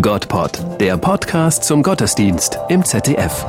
Gottpod, der Podcast zum Gottesdienst im ZDF.